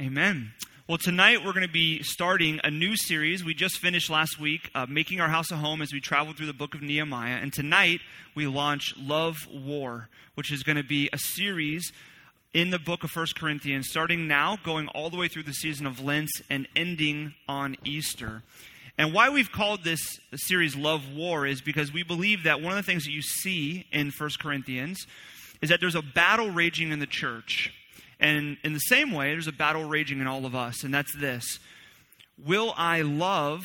Amen. Well, tonight we're going to be starting a new series. We just finished last week, uh, Making Our House a Home, as we traveled through the book of Nehemiah. And tonight we launch Love War, which is going to be a series in the book of First Corinthians, starting now, going all the way through the season of Lent, and ending on Easter. And why we've called this series Love War is because we believe that one of the things that you see in First Corinthians is that there's a battle raging in the church and in the same way, there's a battle raging in all of us, and that's this Will I love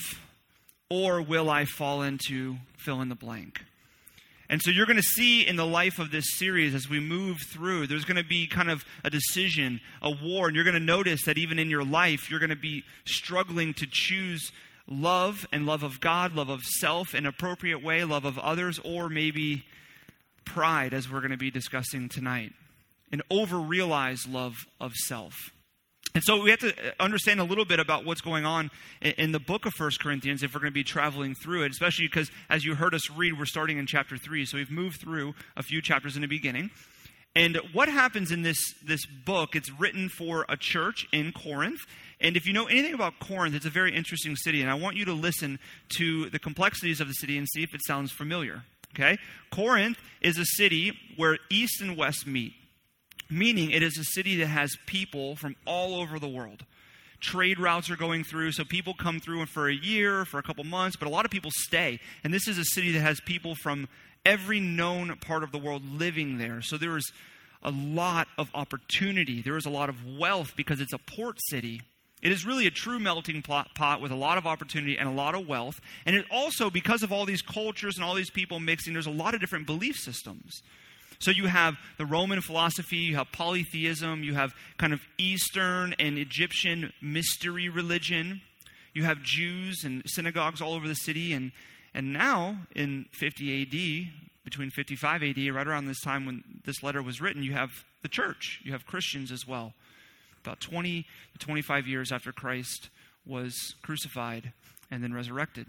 or will I fall into fill in the blank? And so you're going to see in the life of this series as we move through, there's going to be kind of a decision, a war, and you're going to notice that even in your life, you're going to be struggling to choose love and love of God, love of self in an appropriate way, love of others, or maybe pride, as we're going to be discussing tonight an over realized love of self. And so we have to understand a little bit about what's going on in the book of First Corinthians if we're going to be traveling through it, especially because as you heard us read, we're starting in chapter 3. So we've moved through a few chapters in the beginning. And what happens in this, this book, it's written for a church in Corinth. And if you know anything about Corinth, it's a very interesting city. And I want you to listen to the complexities of the city and see if it sounds familiar. Okay? Corinth is a city where east and west meet meaning it is a city that has people from all over the world. Trade routes are going through, so people come through for a year, for a couple months, but a lot of people stay. And this is a city that has people from every known part of the world living there. So there is a lot of opportunity. There is a lot of wealth because it's a port city. It is really a true melting pot with a lot of opportunity and a lot of wealth. And it also, because of all these cultures and all these people mixing, there's a lot of different belief systems. So you have the Roman philosophy, you have polytheism, you have kind of Eastern and Egyptian mystery religion. You have Jews and synagogues all over the city. And, and now, in 50 AD, between 55 AD, right around this time when this letter was written, you have the church. You have Christians as well. About 20 to 25 years after Christ was crucified and then resurrected.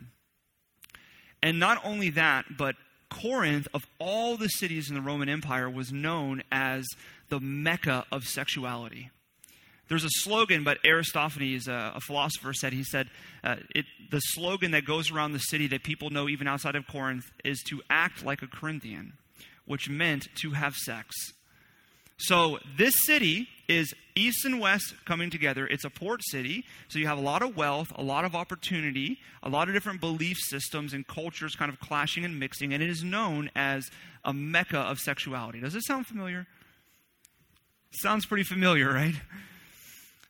And not only that, but Corinth, of all the cities in the Roman Empire, was known as the Mecca of sexuality. There's a slogan, but Aristophanes, a, a philosopher, said, he said, uh, it, the slogan that goes around the city that people know even outside of Corinth is to act like a Corinthian, which meant to have sex. So this city is east and west coming together. It's a port city, so you have a lot of wealth, a lot of opportunity, a lot of different belief systems and cultures kind of clashing and mixing, and it is known as a mecca of sexuality. Does it sound familiar? Sounds pretty familiar, right?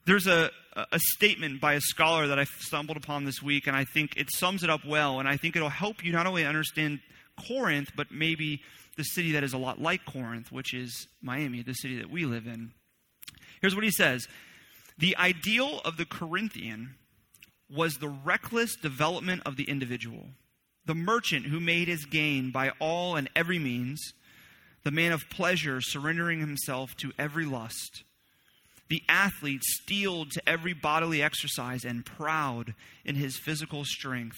There's a, a statement by a scholar that I stumbled upon this week, and I think it sums it up well, and I think it'll help you not only understand Corinth, but maybe the city that is a lot like Corinth, which is Miami, the city that we live in. Here's what he says The ideal of the Corinthian was the reckless development of the individual, the merchant who made his gain by all and every means, the man of pleasure surrendering himself to every lust, the athlete steeled to every bodily exercise and proud in his physical strength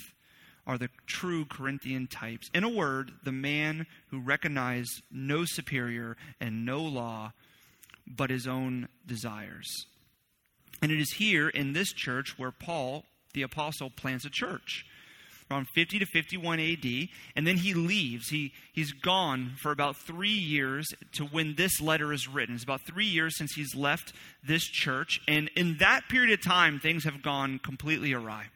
are the true Corinthian types. In a word, the man who recognized no superior and no law but his own desires. And it is here in this church where Paul, the apostle, plants a church around 50 to 51 AD, and then he leaves. He, he's gone for about three years to when this letter is written. It's about three years since he's left this church, and in that period of time, things have gone completely awry.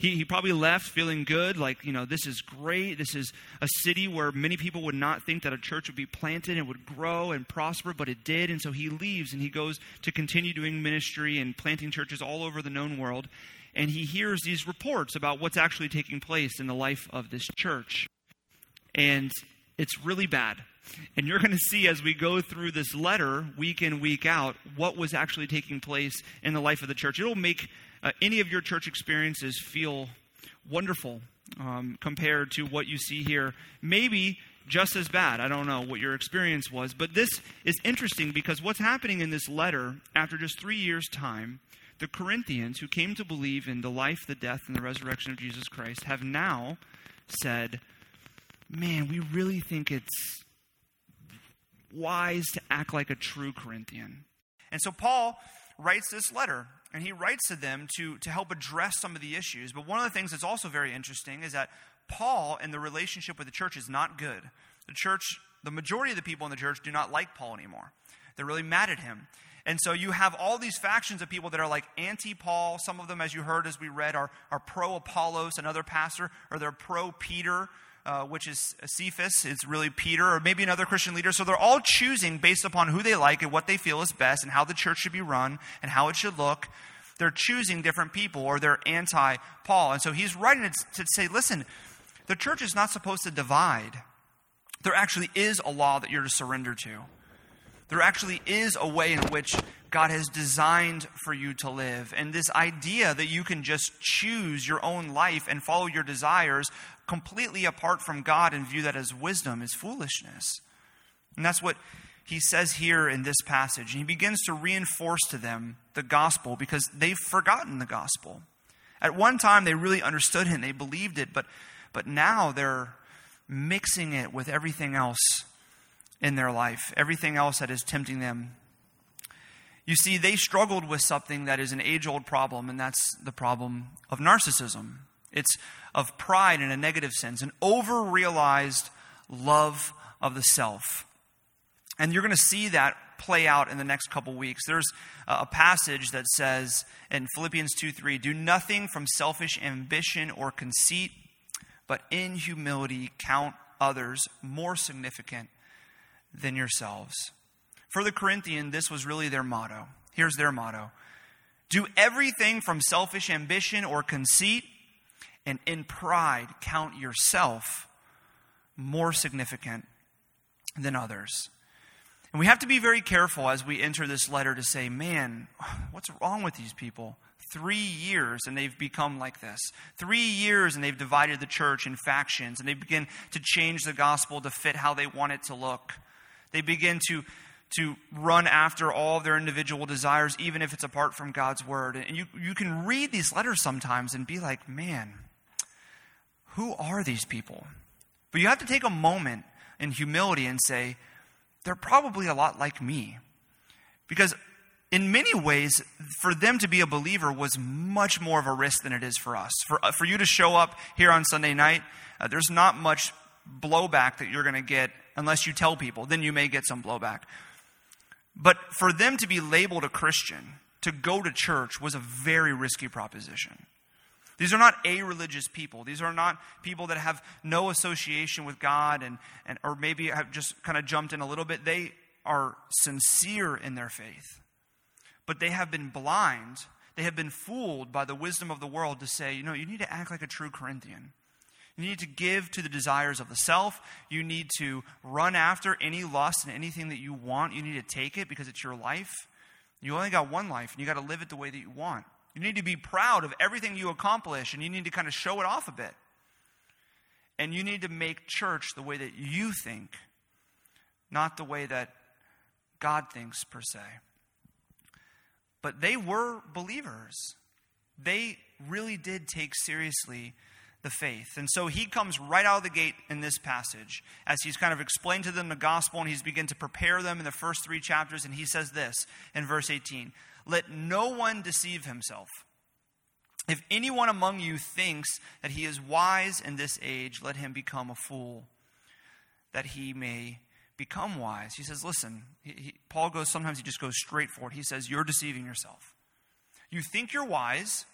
He, he probably left feeling good, like, you know, this is great. This is a city where many people would not think that a church would be planted and would grow and prosper, but it did. And so he leaves and he goes to continue doing ministry and planting churches all over the known world. And he hears these reports about what's actually taking place in the life of this church. And it's really bad. And you're going to see as we go through this letter week in, week out, what was actually taking place in the life of the church. It'll make uh, any of your church experiences feel wonderful um, compared to what you see here. Maybe just as bad. I don't know what your experience was, but this is interesting because what's happening in this letter after just three years' time, the Corinthians who came to believe in the life, the death, and the resurrection of Jesus Christ have now said, Man, we really think it's wise to act like a true Corinthian. And so Paul writes this letter. And he writes to them to, to help address some of the issues. But one of the things that's also very interesting is that Paul and the relationship with the church is not good. The church, the majority of the people in the church do not like Paul anymore. They're really mad at him. And so you have all these factions of people that are like anti Paul. Some of them, as you heard as we read, are, are pro Apollos, another pastor, or they're pro Peter, uh, which is Cephas, it's really Peter, or maybe another Christian leader. So they're all choosing based upon who they like and what they feel is best and how the church should be run and how it should look. They're choosing different people or they're anti Paul. And so he's writing it to say, listen, the church is not supposed to divide. There actually is a law that you're to surrender to. There actually is a way in which God has designed for you to live. And this idea that you can just choose your own life and follow your desires completely apart from God and view that as wisdom is foolishness. And that's what he says here in this passage. And he begins to reinforce to them the gospel because they've forgotten the gospel. At one time, they really understood it and they believed it, but, but now they're mixing it with everything else in their life, everything else that is tempting them. You see, they struggled with something that is an age old problem, and that's the problem of narcissism. It's of pride in a negative sense, an over realized love of the self. And you're going to see that play out in the next couple weeks. There's a passage that says in Philippians 2 3, do nothing from selfish ambition or conceit, but in humility count others more significant than yourselves. For the Corinthian, this was really their motto. Here's their motto Do everything from selfish ambition or conceit, and in pride count yourself more significant than others. And we have to be very careful as we enter this letter to say, man, what's wrong with these people? Three years and they've become like this. Three years and they've divided the church in factions and they begin to change the gospel to fit how they want it to look. They begin to, to run after all of their individual desires, even if it's apart from God's word. And you, you can read these letters sometimes and be like, man, who are these people? But you have to take a moment in humility and say, they're probably a lot like me. Because in many ways, for them to be a believer was much more of a risk than it is for us. For, uh, for you to show up here on Sunday night, uh, there's not much blowback that you're going to get unless you tell people. Then you may get some blowback. But for them to be labeled a Christian, to go to church, was a very risky proposition. These are not a religious people. These are not people that have no association with God and, and or maybe have just kind of jumped in a little bit. They are sincere in their faith. But they have been blind. They have been fooled by the wisdom of the world to say, you know, you need to act like a true Corinthian. You need to give to the desires of the self. You need to run after any lust and anything that you want. You need to take it because it's your life. You only got one life, and you got to live it the way that you want. You need to be proud of everything you accomplish, and you need to kind of show it off a bit. And you need to make church the way that you think, not the way that God thinks, per se. But they were believers. They really did take seriously the faith. And so he comes right out of the gate in this passage as he's kind of explained to them the gospel and he's begun to prepare them in the first three chapters. And he says this in verse 18 Let no one deceive himself. If anyone among you thinks that he is wise in this age, let him become a fool, that he may become wise. He says, Listen, he, he, Paul goes, sometimes he just goes straight for it. He says, You're deceiving yourself. You think you're wise,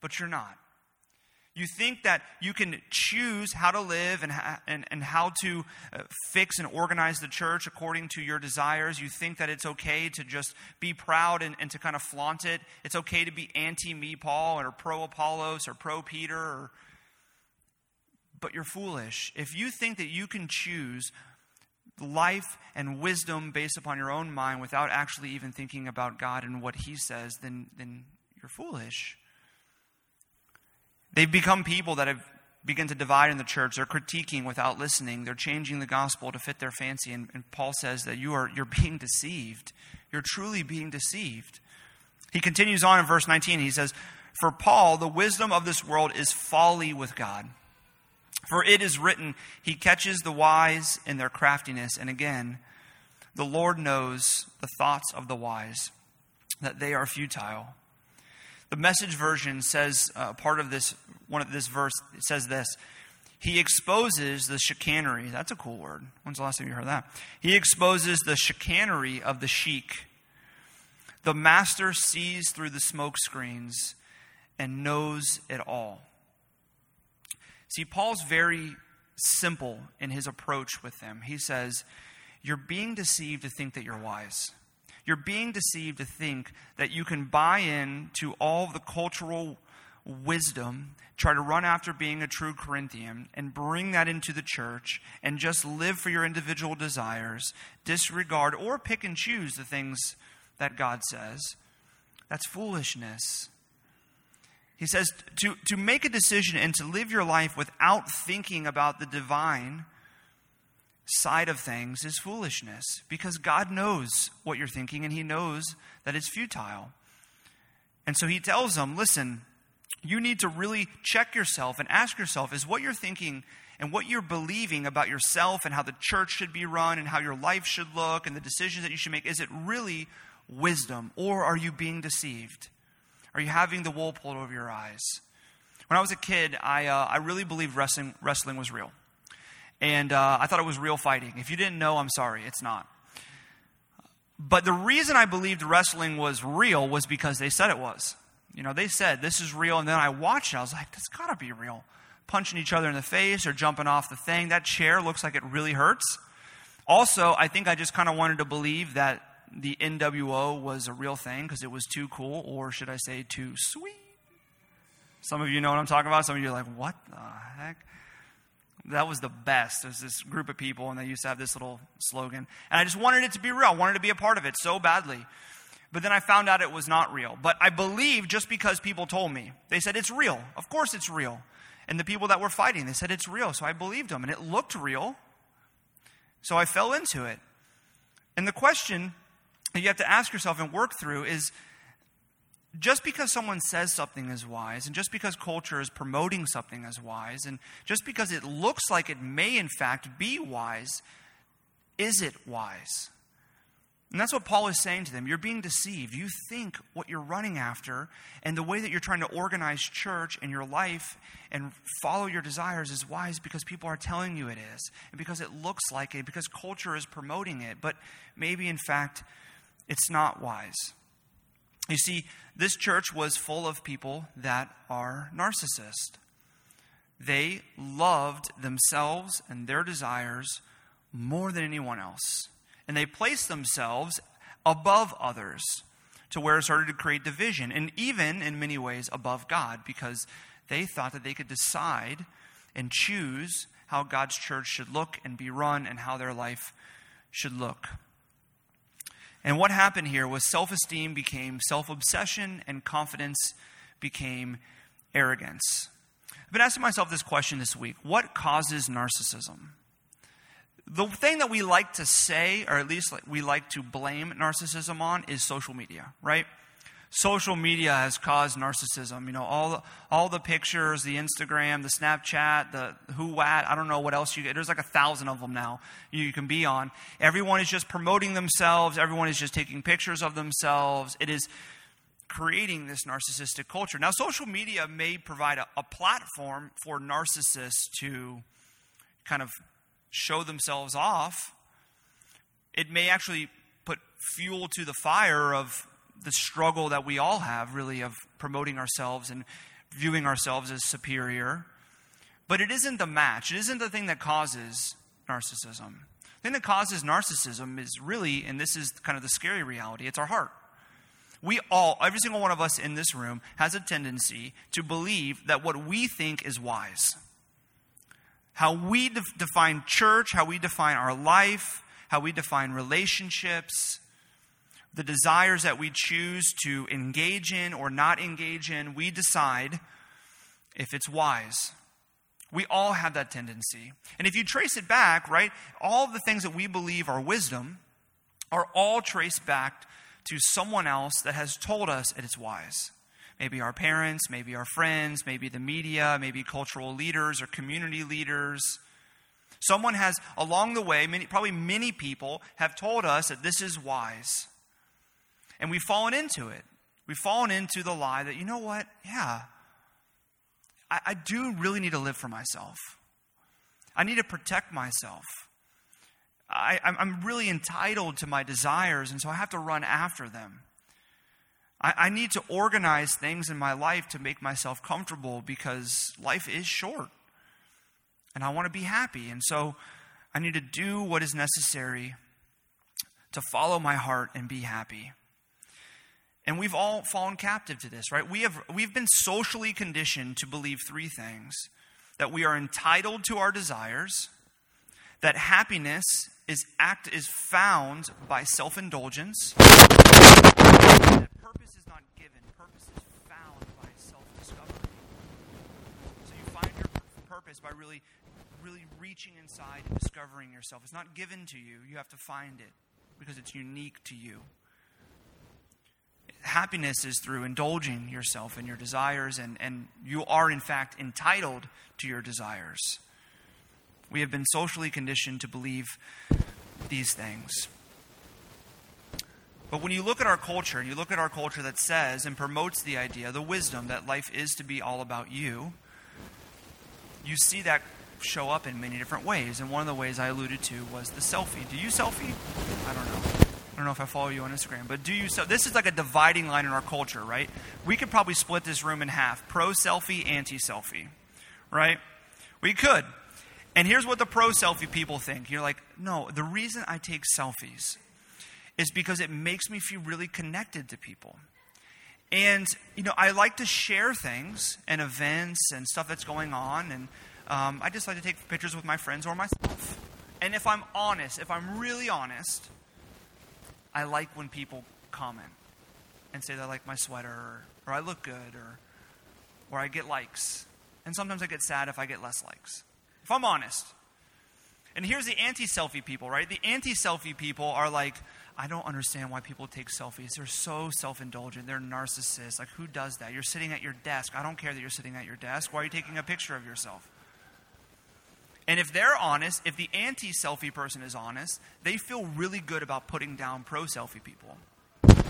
but you're not. You think that you can choose how to live and, and, and how to uh, fix and organize the church according to your desires. You think that it's okay to just be proud and, and to kind of flaunt it. It's okay to be anti me, Paul, or pro Apollos, or pro Peter. Or... But you're foolish. If you think that you can choose life and wisdom based upon your own mind without actually even thinking about God and what He says, then, then you're foolish. They've become people that have begun to divide in the church. They're critiquing without listening. They're changing the gospel to fit their fancy. And, and Paul says that you are you're being deceived. You're truly being deceived. He continues on in verse 19. He says, For Paul, the wisdom of this world is folly with God. For it is written, He catches the wise in their craftiness. And again, the Lord knows the thoughts of the wise. that they are futile. The message version says, uh, part of this, one of this verse, says this He exposes the chicanery. That's a cool word. When's the last time you heard that? He exposes the chicanery of the chic. The master sees through the smoke screens and knows it all. See, Paul's very simple in his approach with them. He says, You're being deceived to think that you're wise. You're being deceived to think that you can buy in to all the cultural wisdom, try to run after being a true Corinthian, and bring that into the church and just live for your individual desires, disregard or pick and choose the things that God says. That's foolishness. He says to, to make a decision and to live your life without thinking about the divine side of things is foolishness because God knows what you're thinking and He knows that it's futile. And so He tells them listen, you need to really check yourself and ask yourself is what you're thinking and what you're believing about yourself and how the church should be run and how your life should look and the decisions that you should make, is it really wisdom or are you being deceived? Are you having the wool pulled over your eyes? When I was a kid, I, uh, I really believed wrestling, wrestling was real. And uh, I thought it was real fighting. If you didn't know, I'm sorry, it's not. But the reason I believed wrestling was real was because they said it was. You know, they said, this is real. And then I watched it. I was like, this got to be real. Punching each other in the face or jumping off the thing. That chair looks like it really hurts. Also, I think I just kind of wanted to believe that the NWO was a real thing because it was too cool, or should I say, too sweet. Some of you know what I'm talking about. Some of you are like, what the heck? That was the best. There's this group of people, and they used to have this little slogan. And I just wanted it to be real. I wanted to be a part of it so badly. But then I found out it was not real. But I believe just because people told me. They said, it's real. Of course it's real. And the people that were fighting, they said, it's real. So I believed them, and it looked real. So I fell into it. And the question that you have to ask yourself and work through is just because someone says something is wise, and just because culture is promoting something as wise, and just because it looks like it may in fact be wise, is it wise? And that's what Paul is saying to them. You're being deceived. You think what you're running after and the way that you're trying to organize church and your life and follow your desires is wise because people are telling you it is, and because it looks like it, because culture is promoting it. But maybe, in fact, it's not wise. You see, this church was full of people that are narcissists. They loved themselves and their desires more than anyone else. And they placed themselves above others to where it started to create division, and even in many ways above God, because they thought that they could decide and choose how God's church should look and be run and how their life should look. And what happened here was self esteem became self obsession and confidence became arrogance. I've been asking myself this question this week what causes narcissism? The thing that we like to say, or at least we like to blame narcissism on, is social media, right? Social media has caused narcissism. You know, all the, all the pictures, the Instagram, the Snapchat, the who what, I don't know what else you get. There's like a thousand of them now you can be on. Everyone is just promoting themselves. Everyone is just taking pictures of themselves. It is creating this narcissistic culture. Now, social media may provide a, a platform for narcissists to kind of show themselves off. It may actually put fuel to the fire of the struggle that we all have, really, of promoting ourselves and viewing ourselves as superior. But it isn't the match, it isn't the thing that causes narcissism. The thing that causes narcissism is really, and this is kind of the scary reality, it's our heart. We all, every single one of us in this room, has a tendency to believe that what we think is wise. How we de- define church, how we define our life, how we define relationships, the desires that we choose to engage in or not engage in, we decide if it's wise. We all have that tendency. And if you trace it back, right, all the things that we believe are wisdom are all traced back to someone else that has told us it's wise. Maybe our parents, maybe our friends, maybe the media, maybe cultural leaders or community leaders. Someone has, along the way, many, probably many people have told us that this is wise. And we've fallen into it. We've fallen into the lie that, you know what? Yeah, I, I do really need to live for myself. I need to protect myself. I, am really entitled to my desires, and so I have to run after them. I, I need to organize things in my life to make myself comfortable because life is short. And I want to be happy. And so I need to do what is necessary to follow my heart and be happy. And we've all fallen captive to this, right? We have, we've been socially conditioned to believe three things that we are entitled to our desires, that happiness is, act, is found by self indulgence, that purpose is not given, purpose is found by self discovery. So you find your purpose by really, really reaching inside and discovering yourself. It's not given to you, you have to find it because it's unique to you happiness is through indulging yourself in your desires, and, and you are, in fact, entitled to your desires. We have been socially conditioned to believe these things. But when you look at our culture, and you look at our culture that says and promotes the idea, the wisdom that life is to be all about you, you see that show up in many different ways. And one of the ways I alluded to was the selfie. Do you selfie? I don't know. I don't know if I follow you on Instagram, but do you so this is like a dividing line in our culture, right? We could probably split this room in half. Pro selfie, anti selfie. Right? We could. And here's what the pro selfie people think. You're like, "No, the reason I take selfies is because it makes me feel really connected to people." And, you know, I like to share things and events and stuff that's going on. And um, I just like to take pictures with my friends or myself. And if I'm honest, if I'm really honest, I like when people comment and say they like my sweater or, or I look good or, or I get likes. And sometimes I get sad if I get less likes. If I'm honest. And here's the anti selfie people, right? The anti selfie people are like, I don't understand why people take selfies. They're so self indulgent. They're narcissists. Like, who does that? You're sitting at your desk. I don't care that you're sitting at your desk. Why are you taking a picture of yourself? And if they're honest, if the anti selfie person is honest, they feel really good about putting down pro selfie people.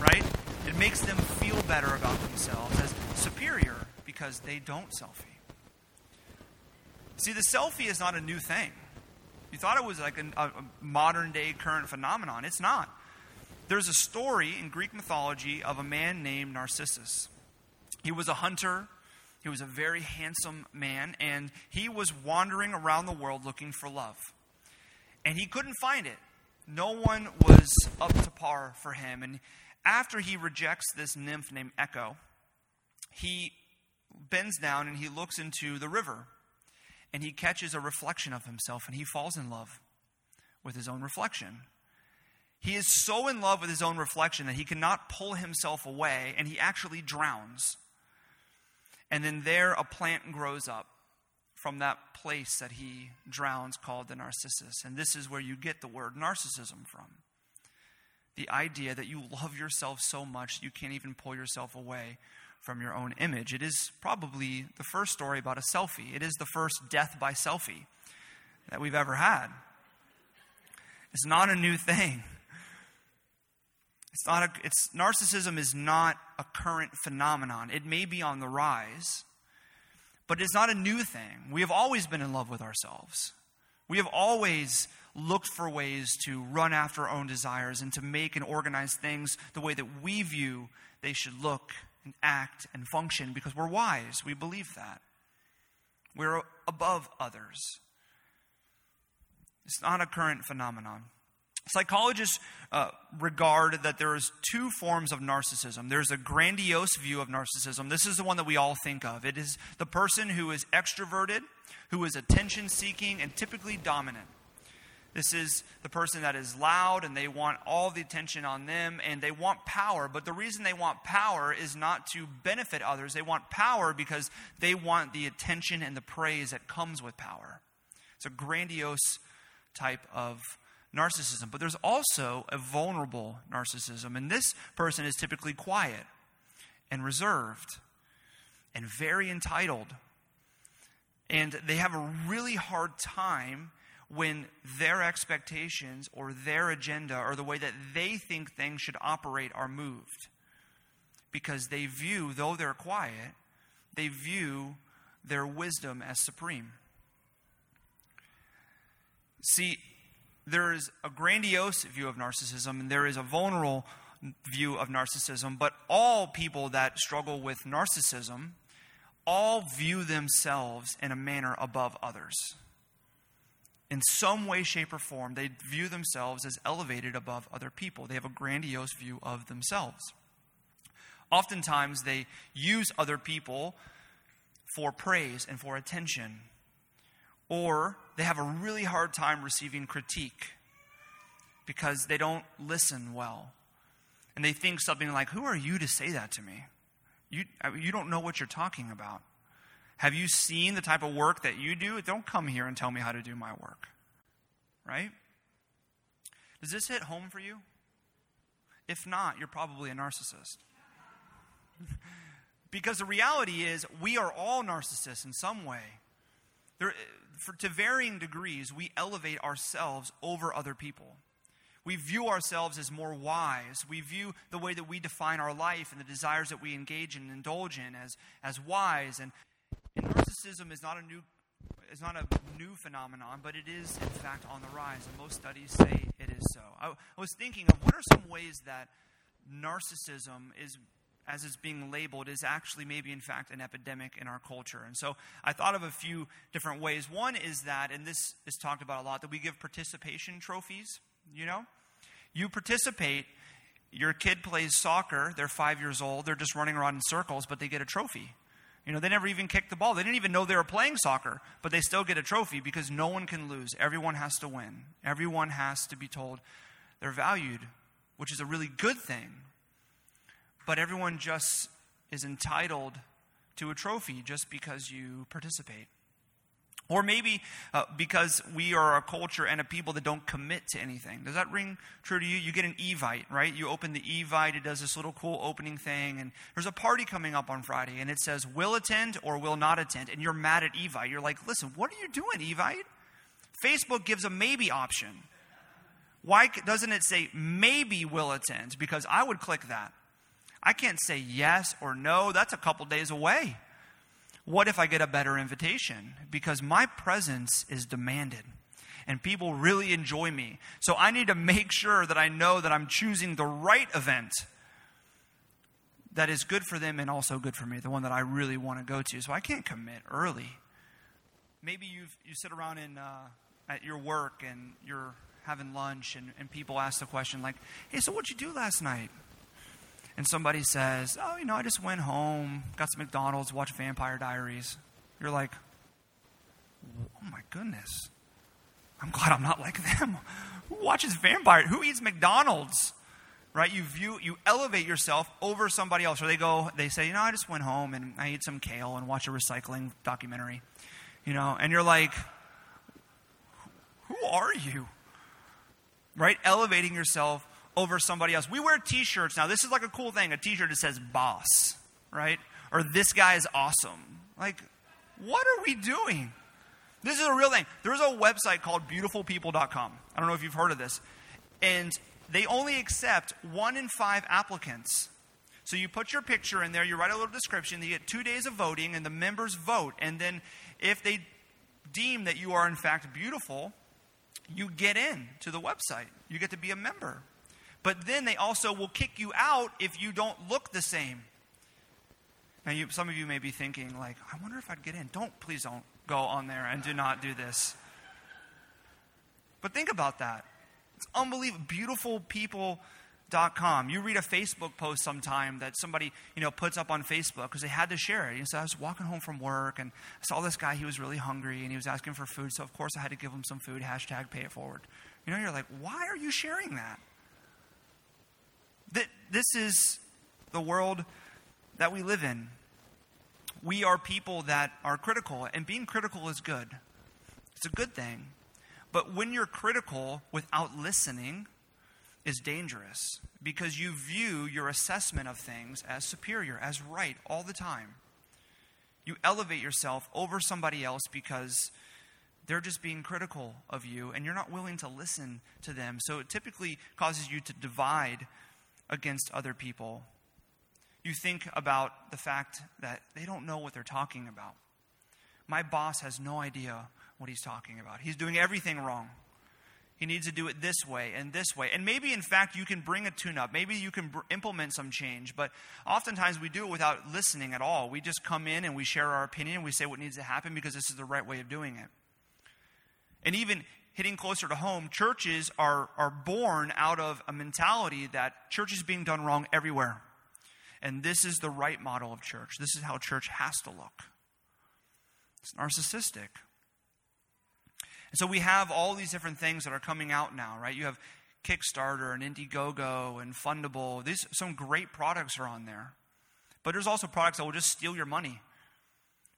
Right? It makes them feel better about themselves as superior because they don't selfie. See, the selfie is not a new thing. You thought it was like a, a modern day current phenomenon. It's not. There's a story in Greek mythology of a man named Narcissus. He was a hunter he was a very handsome man, and he was wandering around the world looking for love. And he couldn't find it. No one was up to par for him. And after he rejects this nymph named Echo, he bends down and he looks into the river. And he catches a reflection of himself, and he falls in love with his own reflection. He is so in love with his own reflection that he cannot pull himself away, and he actually drowns. And then there a plant grows up from that place that he drowns called the narcissus. And this is where you get the word narcissism from. The idea that you love yourself so much you can't even pull yourself away from your own image. It is probably the first story about a selfie. It is the first death by selfie that we've ever had. It's not a new thing. It's not a, it's, narcissism is not a current phenomenon. It may be on the rise, but it's not a new thing. We have always been in love with ourselves. We have always looked for ways to run after our own desires and to make and organize things the way that we view they should look and act and function because we're wise. We believe that. We're above others. It's not a current phenomenon. Psychologists uh, regard that there is two forms of narcissism. There's a grandiose view of narcissism. This is the one that we all think of. It is the person who is extroverted, who is attention seeking, and typically dominant. This is the person that is loud and they want all the attention on them and they want power. But the reason they want power is not to benefit others. They want power because they want the attention and the praise that comes with power. It's a grandiose type of narcissism. But there's also a vulnerable narcissism. And this person is typically quiet and reserved and very entitled. And they have a really hard time when their expectations or their agenda or the way that they think things should operate are moved. Because they view, though they're quiet, they view their wisdom as supreme. See, there is a grandiose view of narcissism and there is a vulnerable view of narcissism, but all people that struggle with narcissism all view themselves in a manner above others. In some way, shape, or form, they view themselves as elevated above other people. They have a grandiose view of themselves. Oftentimes, they use other people for praise and for attention. Or they have a really hard time receiving critique because they don't listen well. And they think something like, Who are you to say that to me? You, you don't know what you're talking about. Have you seen the type of work that you do? Don't come here and tell me how to do my work. Right? Does this hit home for you? If not, you're probably a narcissist. because the reality is, we are all narcissists in some way. There, for, to varying degrees, we elevate ourselves over other people. We view ourselves as more wise. We view the way that we define our life and the desires that we engage in and indulge in as, as wise. And, and narcissism is not a new is not a new phenomenon, but it is in fact on the rise, and most studies say it is so. I, I was thinking of what are some ways that narcissism is as it's being labeled, is actually maybe in fact an epidemic in our culture. And so I thought of a few different ways. One is that, and this is talked about a lot, that we give participation trophies, you know? You participate, your kid plays soccer, they're five years old, they're just running around in circles, but they get a trophy. You know, they never even kicked the ball. They didn't even know they were playing soccer, but they still get a trophy because no one can lose. Everyone has to win. Everyone has to be told they're valued, which is a really good thing. But everyone just is entitled to a trophy just because you participate. Or maybe uh, because we are a culture and a people that don't commit to anything. Does that ring true to you? You get an Evite, right? You open the Evite, it does this little cool opening thing, and there's a party coming up on Friday, and it says will attend or will not attend, and you're mad at Evite. You're like, listen, what are you doing, Evite? Facebook gives a maybe option. Why doesn't it say maybe will attend? Because I would click that. I can't say yes or no. That's a couple days away. What if I get a better invitation? Because my presence is demanded and people really enjoy me. So I need to make sure that I know that I'm choosing the right event that is good for them and also good for me, the one that I really want to go to. So I can't commit early. Maybe you you sit around in, uh, at your work and you're having lunch and, and people ask the question like, hey, so what'd you do last night? And somebody says, Oh, you know, I just went home, got some McDonald's, watched Vampire Diaries, you're like, Oh my goodness. I'm glad I'm not like them. Who watches Vampire? Who eats McDonald's? Right? You view, you elevate yourself over somebody else. Or they go, they say, you know, I just went home and I ate some kale and watched a recycling documentary. You know, and you're like, who are you? Right? Elevating yourself over somebody else. We wear t shirts now. This is like a cool thing a t shirt that says boss, right? Or this guy is awesome. Like, what are we doing? This is a real thing. There's a website called beautifulpeople.com. I don't know if you've heard of this. And they only accept one in five applicants. So you put your picture in there, you write a little description, you get two days of voting, and the members vote. And then if they deem that you are in fact beautiful, you get in to the website. You get to be a member. But then they also will kick you out if you don't look the same. Now, you, some of you may be thinking, like, I wonder if I'd get in. Don't, please don't go on there and do not do this. But think about that. It's unbelievable. Beautiful people. Dot com. You read a Facebook post sometime that somebody you know puts up on Facebook because they had to share it. You know, I was walking home from work and I saw this guy. He was really hungry and he was asking for food. So of course I had to give him some food. Hashtag pay it forward. You know, you're like, why are you sharing that? This is the world that we live in. We are people that are critical, and being critical is good. It's a good thing. But when you're critical without listening, is dangerous because you view your assessment of things as superior, as right all the time. You elevate yourself over somebody else because they're just being critical of you and you're not willing to listen to them. So it typically causes you to divide against other people. You think about the fact that they don't know what they're talking about. My boss has no idea what he's talking about. He's doing everything wrong. He needs to do it this way and this way. And maybe, in fact, you can bring a tune up. Maybe you can br- implement some change. But oftentimes we do it without listening at all. We just come in and we share our opinion. We say what needs to happen because this is the right way of doing it. And even hitting closer to home, churches are, are born out of a mentality that church is being done wrong everywhere. And this is the right model of church. This is how church has to look. It's narcissistic. And so we have all these different things that are coming out now, right? You have Kickstarter and Indiegogo and Fundable. These some great products are on there. But there's also products that will just steal your money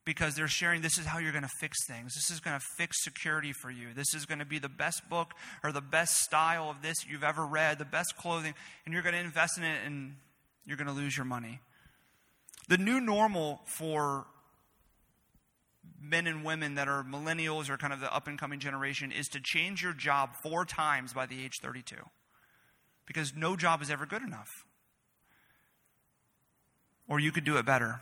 because they're sharing this is how you're going to fix things. This is going to fix security for you. This is going to be the best book or the best style of this you've ever read, the best clothing, and you're going to invest in it and you're going to lose your money. The new normal for men and women that are millennials or kind of the up and coming generation is to change your job four times by the age 32 because no job is ever good enough. Or you could do it better.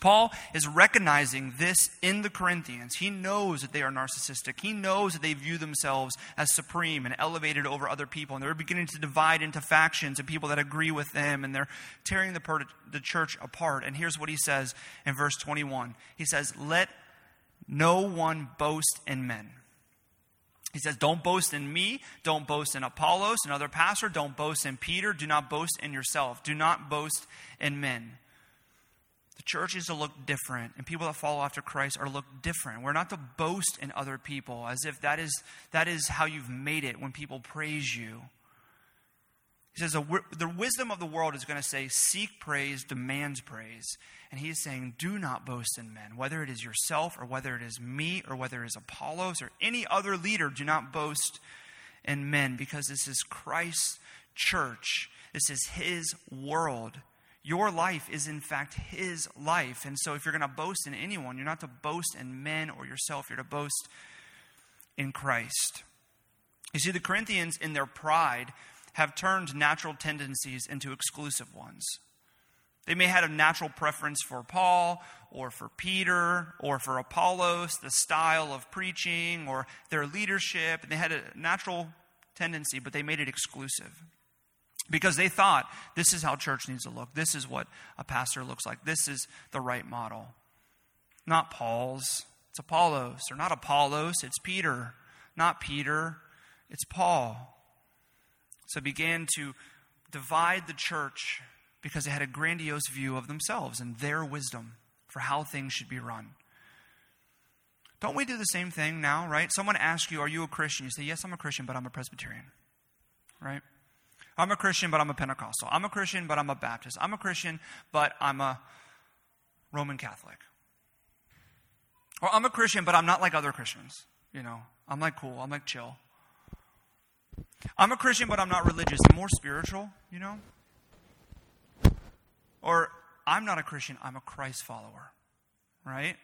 Paul is recognizing this in the Corinthians. He knows that they are narcissistic. He knows that they view themselves as supreme and elevated over other people. And they're beginning to divide into factions and people that agree with them. And they're tearing the, the church apart. And here's what he says in verse 21 He says, Let no one boast in men. He says, Don't boast in me. Don't boast in Apollos, another pastor. Don't boast in Peter. Do not boast in yourself. Do not boast in men. The church is to look different, and people that follow after Christ are to look different. We're not to boast in other people as if that is, that is how you've made it when people praise you. He says, the, wisdom of the world is going to say, seek praise, demands praise. And he's saying, do not boast in men, whether it is yourself or whether it is me or whether it is Apollos or any other leader, do not boast in men because this is Christ's church. This is his world. Your life is, in fact, His life. And so, if you're going to boast in anyone, you're not to boast in men or yourself, you're to boast in Christ. You see, the Corinthians, in their pride, have turned natural tendencies into exclusive ones. They may have had a natural preference for Paul or for Peter or for Apollos, the style of preaching or their leadership. And they had a natural tendency, but they made it exclusive because they thought this is how church needs to look. This is what a pastor looks like. This is the right model. Not Paul's, it's Apollos. Or not Apollos, it's Peter. Not Peter, it's Paul. So began to divide the church because they had a grandiose view of themselves and their wisdom for how things should be run. Don't we do the same thing now, right? Someone asks you, Are you a Christian? You say, Yes, I'm a Christian, but I'm a Presbyterian, right? I'm a Christian, but I'm a Pentecostal. I'm a Christian, but I'm a Baptist. I'm a Christian, but I'm a Roman Catholic. Or I'm a Christian, but I'm not like other Christians. You know, I'm like cool, I'm like chill. I'm a Christian, but I'm not religious. I'm more spiritual, you know? Or I'm not a Christian, I'm a Christ follower, right?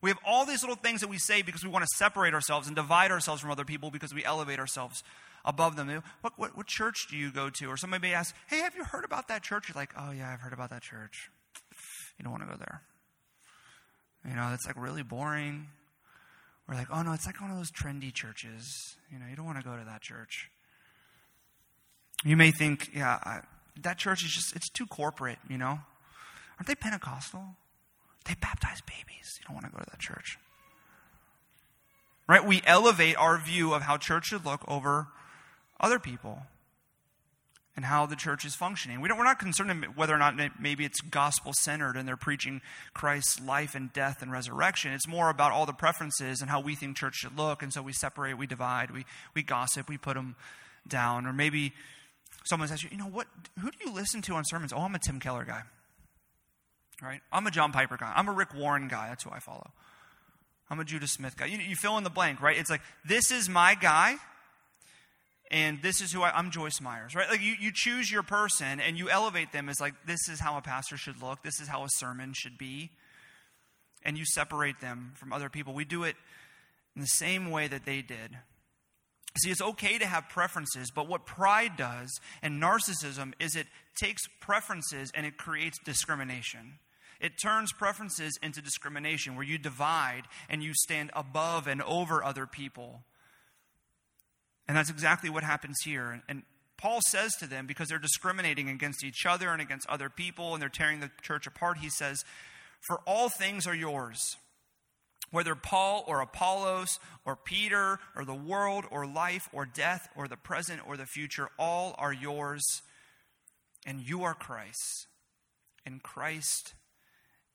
We have all these little things that we say because we want to separate ourselves and divide ourselves from other people because we elevate ourselves above them. What, what, what church do you go to? Or somebody may ask, hey, have you heard about that church? You're like, oh, yeah, I've heard about that church. You don't want to go there. You know, it's like really boring. We're like, oh, no, it's like one of those trendy churches. You know, you don't want to go to that church. You may think, yeah, I, that church is just, it's too corporate, you know? Aren't they Pentecostal? They baptize babies. You don't want to go to that church. Right? We elevate our view of how church should look over other people and how the church is functioning. We don't, we're not concerned whether or not maybe it's gospel centered and they're preaching Christ's life and death and resurrection. It's more about all the preferences and how we think church should look. And so we separate, we divide, we, we gossip, we put them down. Or maybe someone says, you know, what, who do you listen to on sermons? Oh, I'm a Tim Keller guy. Right? I'm a John Piper guy. I'm a Rick Warren guy. That's who I follow. I'm a Judah Smith guy. You, you fill in the blank, right? It's like, this is my guy and this is who I, am Joyce Myers, right? Like you, you choose your person and you elevate them as like, this is how a pastor should look, this is how a sermon should be. And you separate them from other people. We do it in the same way that they did. See, it's okay to have preferences, but what pride does and narcissism is it takes preferences and it creates discrimination. It turns preferences into discrimination, where you divide and you stand above and over other people. And that's exactly what happens here. And Paul says to them, because they're discriminating against each other and against other people and they're tearing the church apart, he says, For all things are yours whether Paul or Apollos or Peter or the world or life or death or the present or the future, all are yours, and you are Christ, and Christ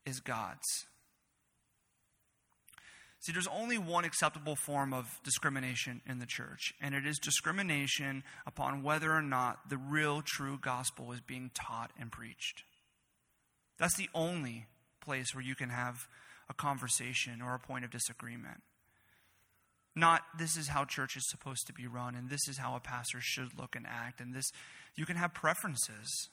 is God's. See, there's only one acceptable form of discrimination in the church, and it is discrimination upon whether or not the real, true gospel is being taught and preached. That's the only place where you can have a conversation or a point of disagreement. Not this is how church is supposed to be run and this is how a pastor should look and act and this you can have preferences.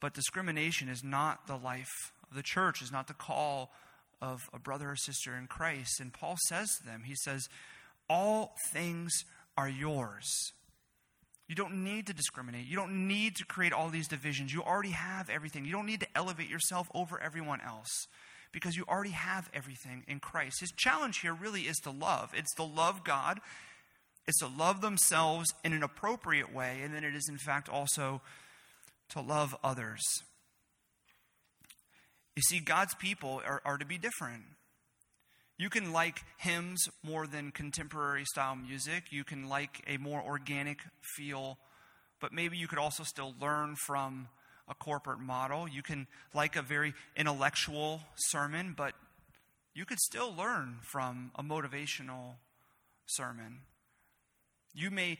But discrimination is not the life of the church, is not the call of a brother or sister in Christ. And Paul says to them, he says, All things are yours. You don't need to discriminate. You don't need to create all these divisions. You already have everything. You don't need to elevate yourself over everyone else because you already have everything in Christ. His challenge here really is to love. It's to love God, it's to love themselves in an appropriate way, and then it is, in fact, also to love others. You see, God's people are, are to be different. You can like hymns more than contemporary style music. You can like a more organic feel, but maybe you could also still learn from a corporate model. You can like a very intellectual sermon, but you could still learn from a motivational sermon. You may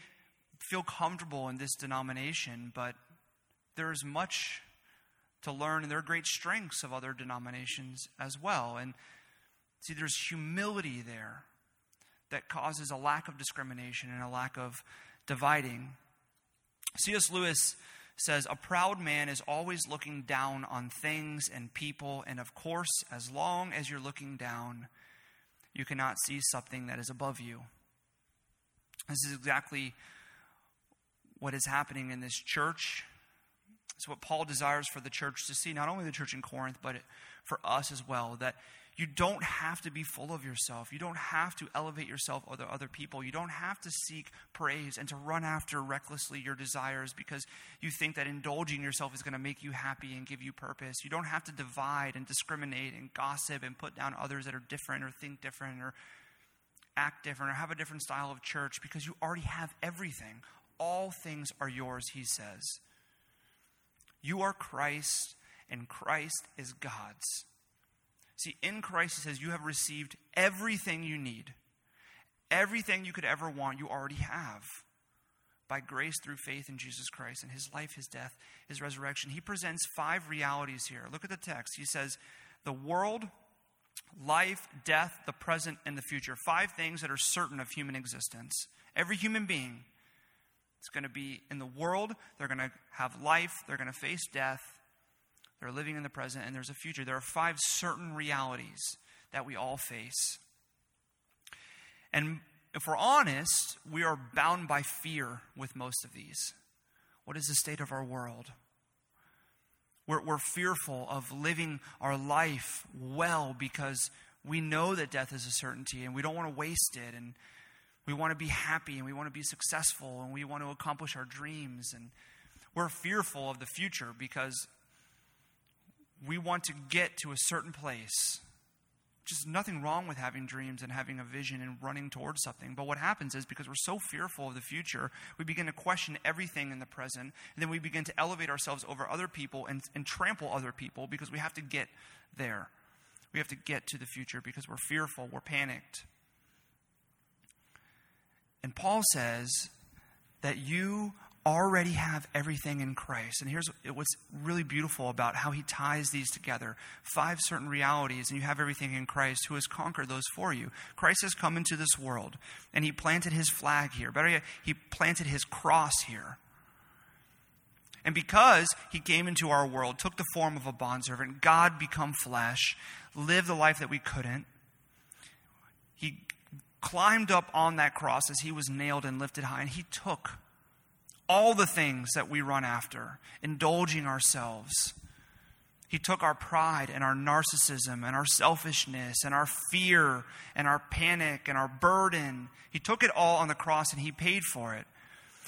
feel comfortable in this denomination, but there is much to learn, and there are great strengths of other denominations as well. And see, there's humility there that causes a lack of discrimination and a lack of dividing. C.S. Lewis says, A proud man is always looking down on things and people, and of course, as long as you're looking down, you cannot see something that is above you. This is exactly what is happening in this church. It's what Paul desires for the church to see, not only the church in Corinth, but for us as well. That you don't have to be full of yourself. You don't have to elevate yourself over other people. You don't have to seek praise and to run after recklessly your desires because you think that indulging yourself is going to make you happy and give you purpose. You don't have to divide and discriminate and gossip and put down others that are different or think different or act different or have a different style of church because you already have everything. All things are yours, he says. You are Christ, and Christ is God's. See, in Christ, he says, you have received everything you need. Everything you could ever want, you already have. By grace through faith in Jesus Christ and his life, his death, his resurrection. He presents five realities here. Look at the text. He says, the world, life, death, the present, and the future. Five things that are certain of human existence. Every human being is going to be in the world, they're going to have life, they're going to face death, they're living in the present, and there's a future. There are five certain realities that we all face. And if we're honest, we are bound by fear with most of these. What is the state of our world? We're, we're fearful of living our life well because we know that death is a certainty and we don't want to waste it. And we want to be happy and we want to be successful and we want to accomplish our dreams. And we're fearful of the future because we want to get to a certain place. Just nothing wrong with having dreams and having a vision and running towards something. But what happens is because we're so fearful of the future, we begin to question everything in the present. And then we begin to elevate ourselves over other people and, and trample other people because we have to get there. We have to get to the future because we're fearful, we're panicked. And Paul says that you already have everything in Christ. And here's what's really beautiful about how he ties these together five certain realities, and you have everything in Christ who has conquered those for you. Christ has come into this world, and he planted his flag here. Better yet, he planted his cross here. And because he came into our world, took the form of a bondservant, God become flesh, lived the life that we couldn't, climbed up on that cross as he was nailed and lifted high, and he took all the things that we run after, indulging ourselves. He took our pride and our narcissism and our selfishness and our fear and our panic and our burden. He took it all on the cross and he paid for it.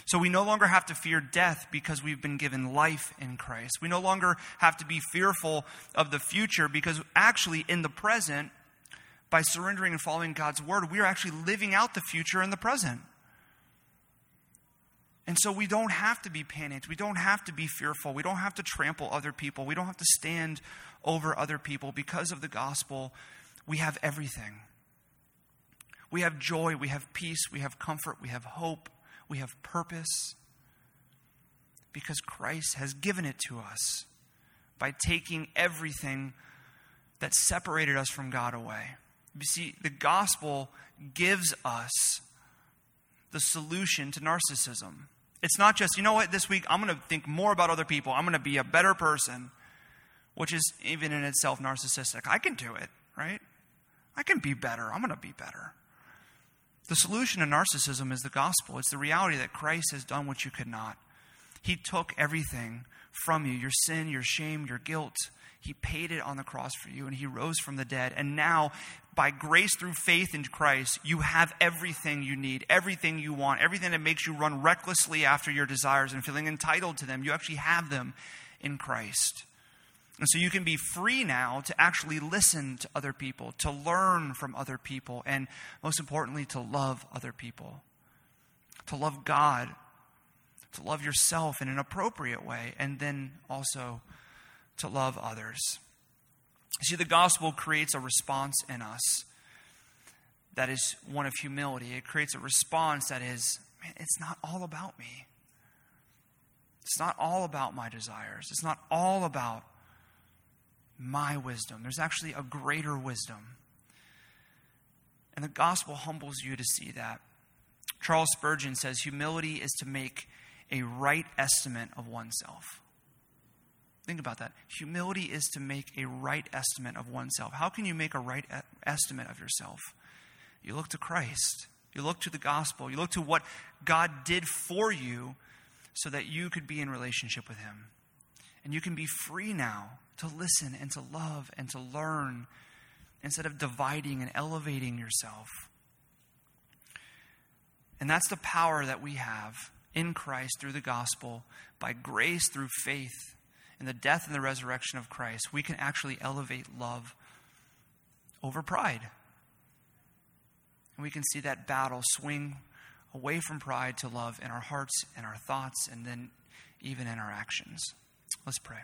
So we no longer have to fear death because we've been given life in Christ. We no longer have to be fearful of the future because actually, in the present, by surrendering and following God's word, we are actually living out the future and the present. And so we don't have to be panicked. We don't have to be fearful. We don't have to trample other people. We don't have to stand over other people. Because of the gospel, we have everything. We have joy, we have peace, we have comfort, we have hope, we have purpose. Because Christ has given it to us by taking everything that separated us from God away. You see, the gospel gives us the solution to narcissism. It's not just, you know what, this week I'm going to think more about other people. I'm going to be a better person, which is even in itself narcissistic. I can do it, right? I can be better. I'm going to be better. The solution to narcissism is the gospel. It's the reality that Christ has done what you could not. He took everything from you your sin, your shame, your guilt. He paid it on the cross for you, and He rose from the dead. And now, by grace through faith in Christ, you have everything you need, everything you want, everything that makes you run recklessly after your desires and feeling entitled to them. You actually have them in Christ. And so you can be free now to actually listen to other people, to learn from other people, and most importantly, to love other people, to love God, to love yourself in an appropriate way, and then also to love others. See, the gospel creates a response in us that is one of humility. It creates a response that is, man, it's not all about me. It's not all about my desires. It's not all about my wisdom. There's actually a greater wisdom. And the gospel humbles you to see that. Charles Spurgeon says humility is to make a right estimate of oneself. Think about that. Humility is to make a right estimate of oneself. How can you make a right estimate of yourself? You look to Christ. You look to the gospel. You look to what God did for you so that you could be in relationship with Him. And you can be free now to listen and to love and to learn instead of dividing and elevating yourself. And that's the power that we have in Christ through the gospel, by grace through faith in the death and the resurrection of Christ, we can actually elevate love over pride. And we can see that battle swing away from pride to love in our hearts and our thoughts, and then even in our actions. Let's pray.